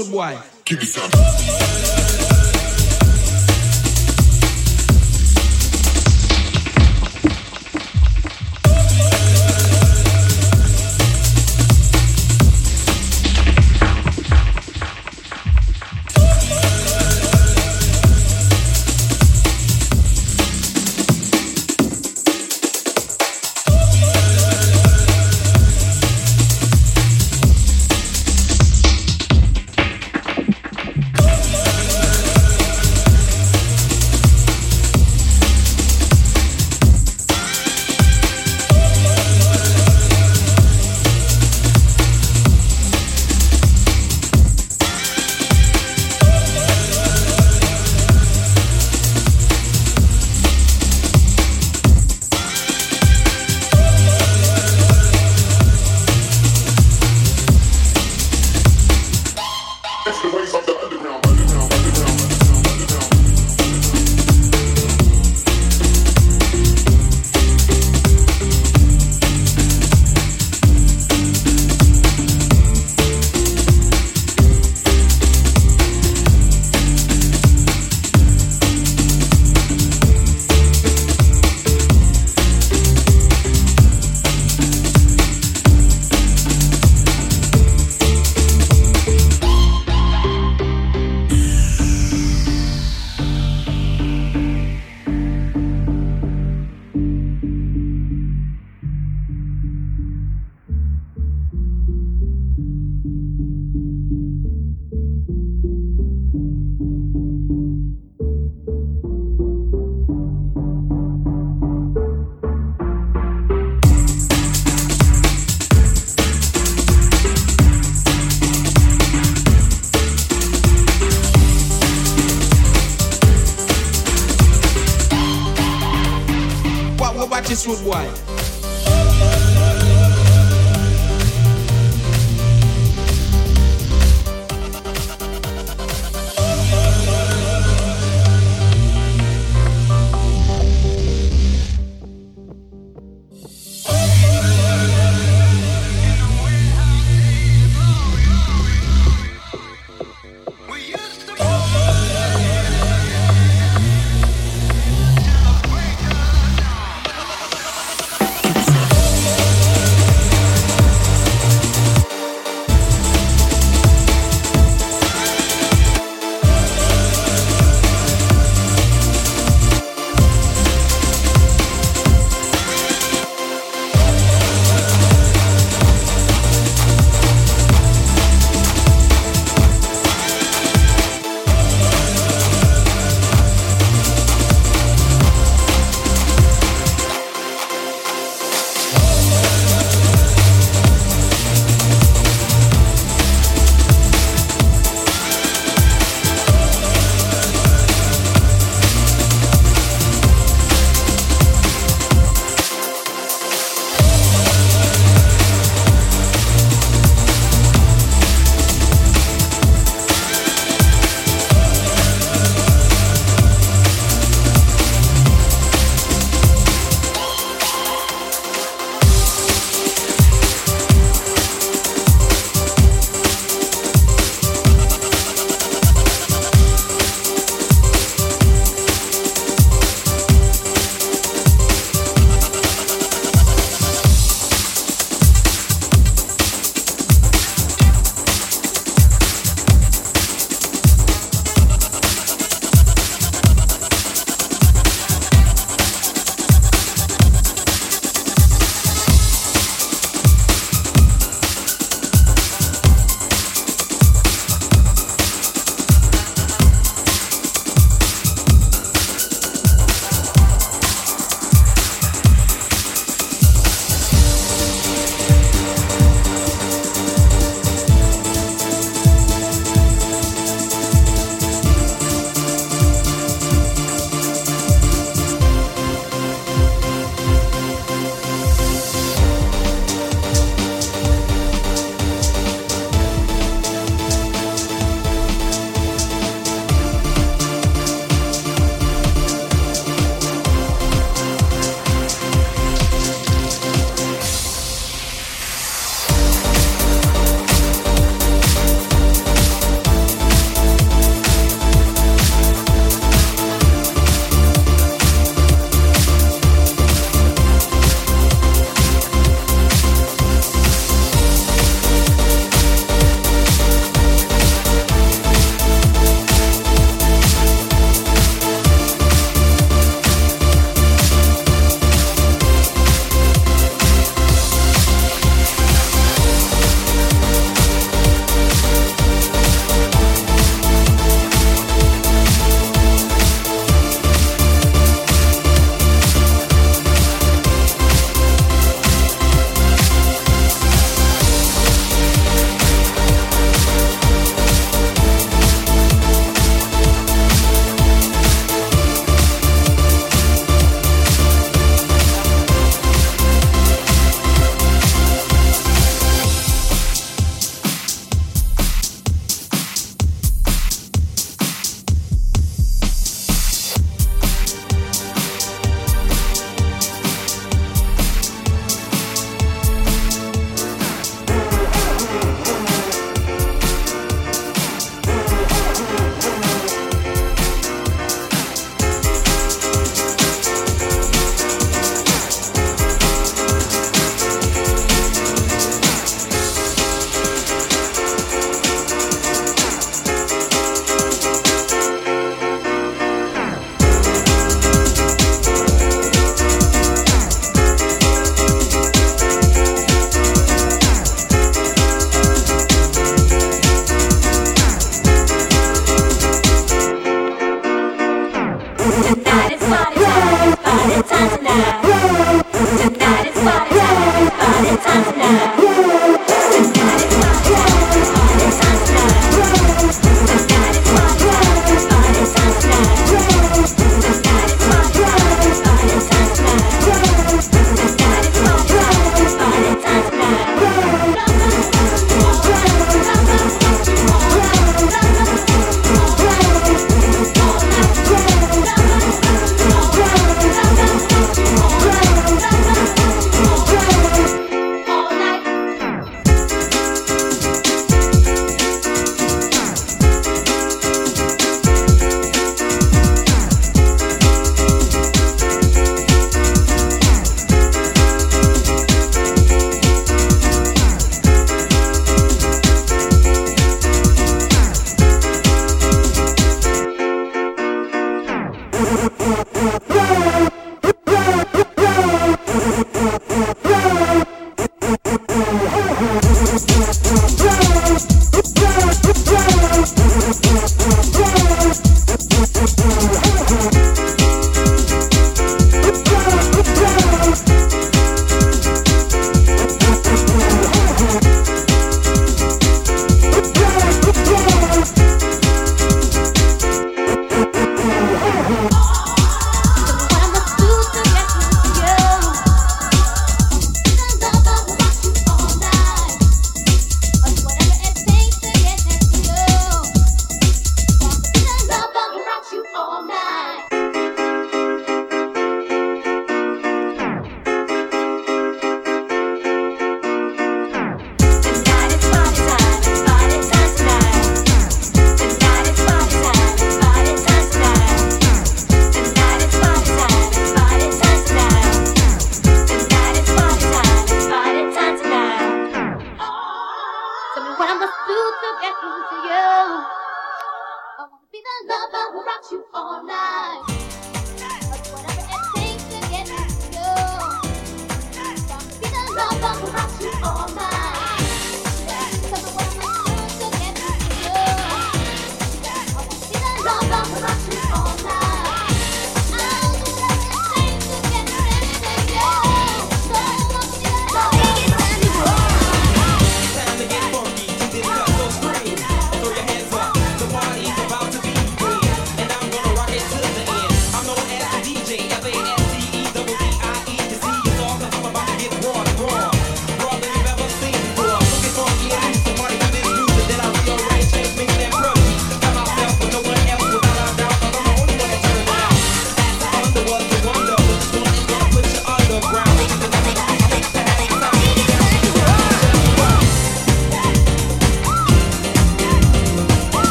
this boy.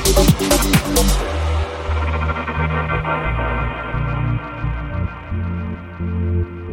thank you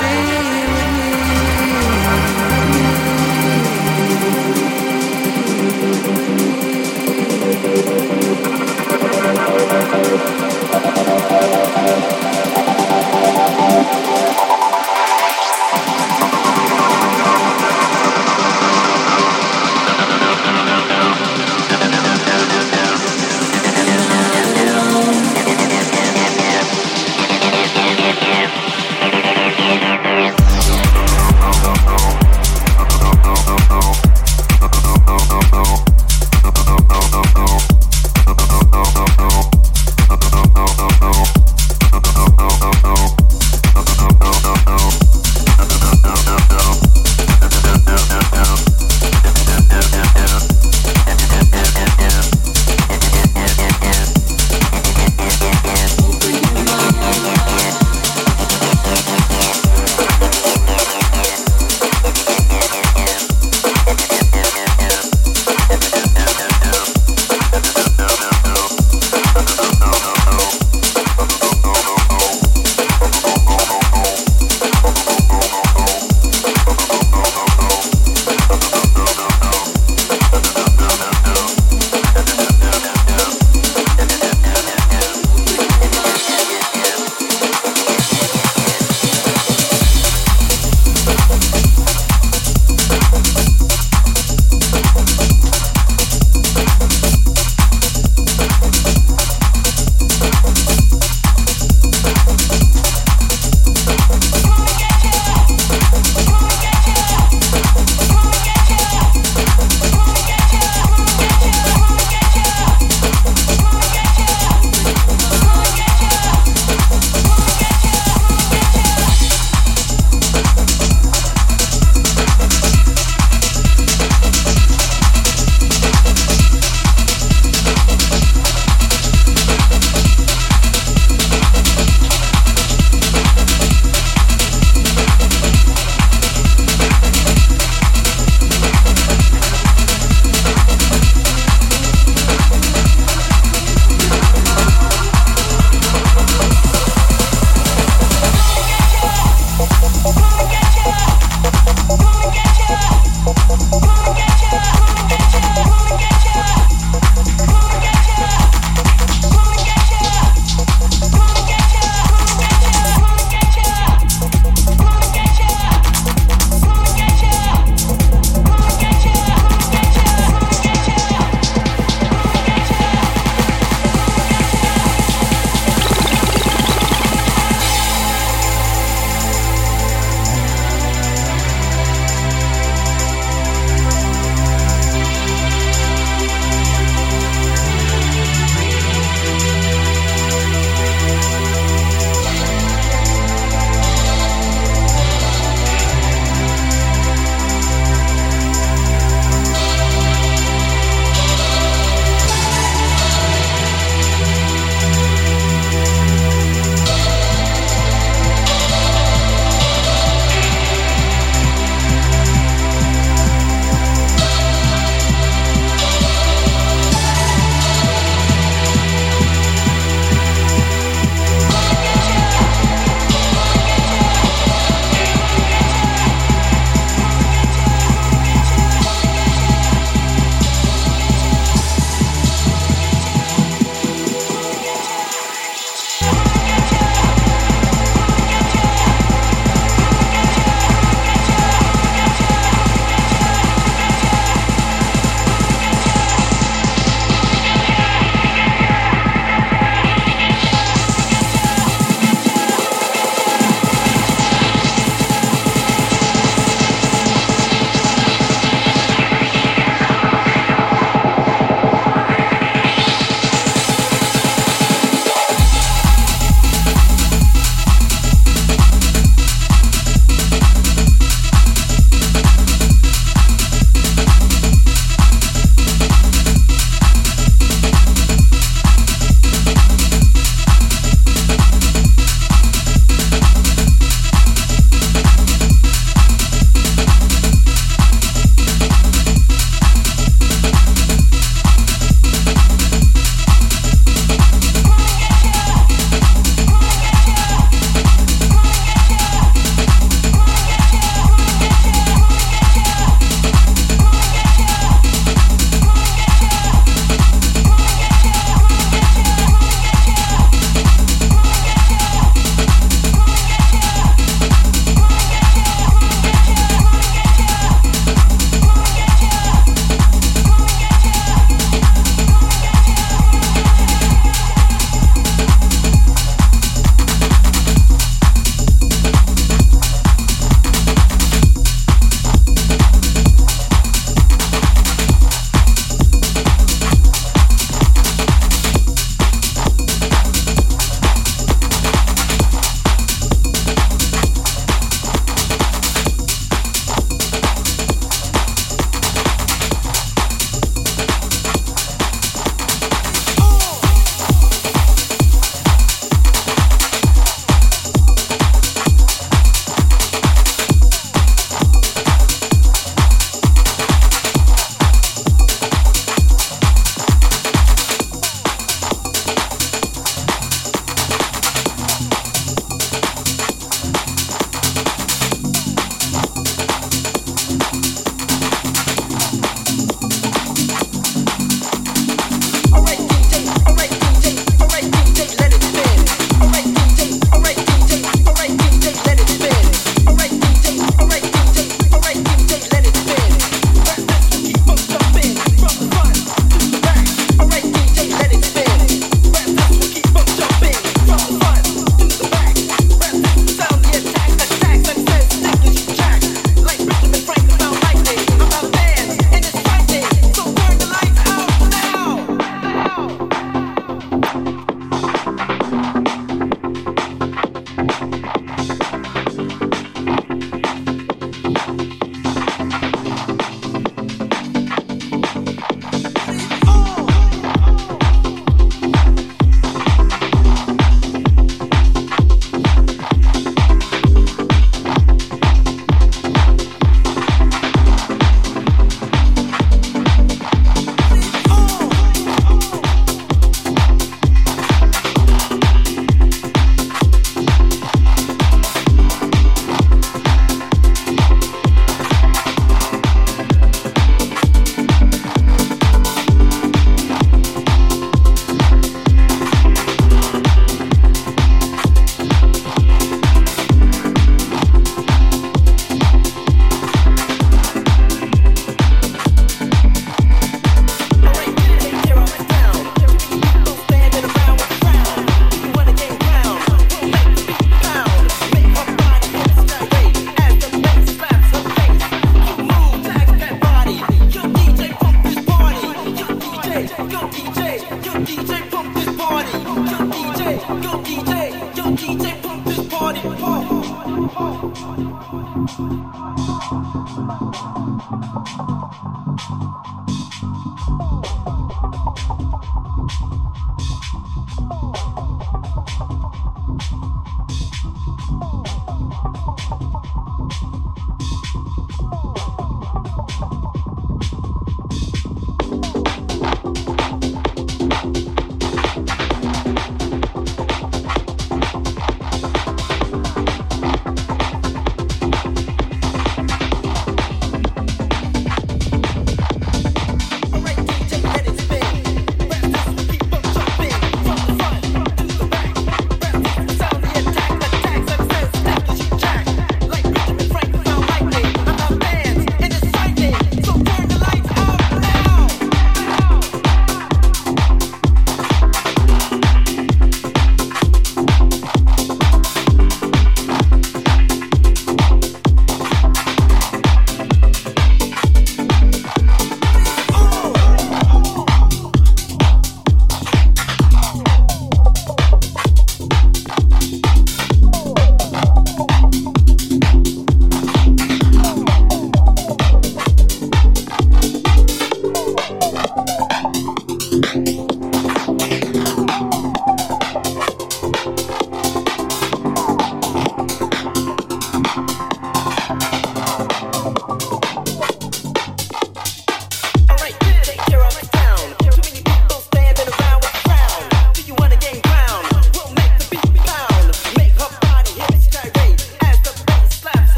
Thank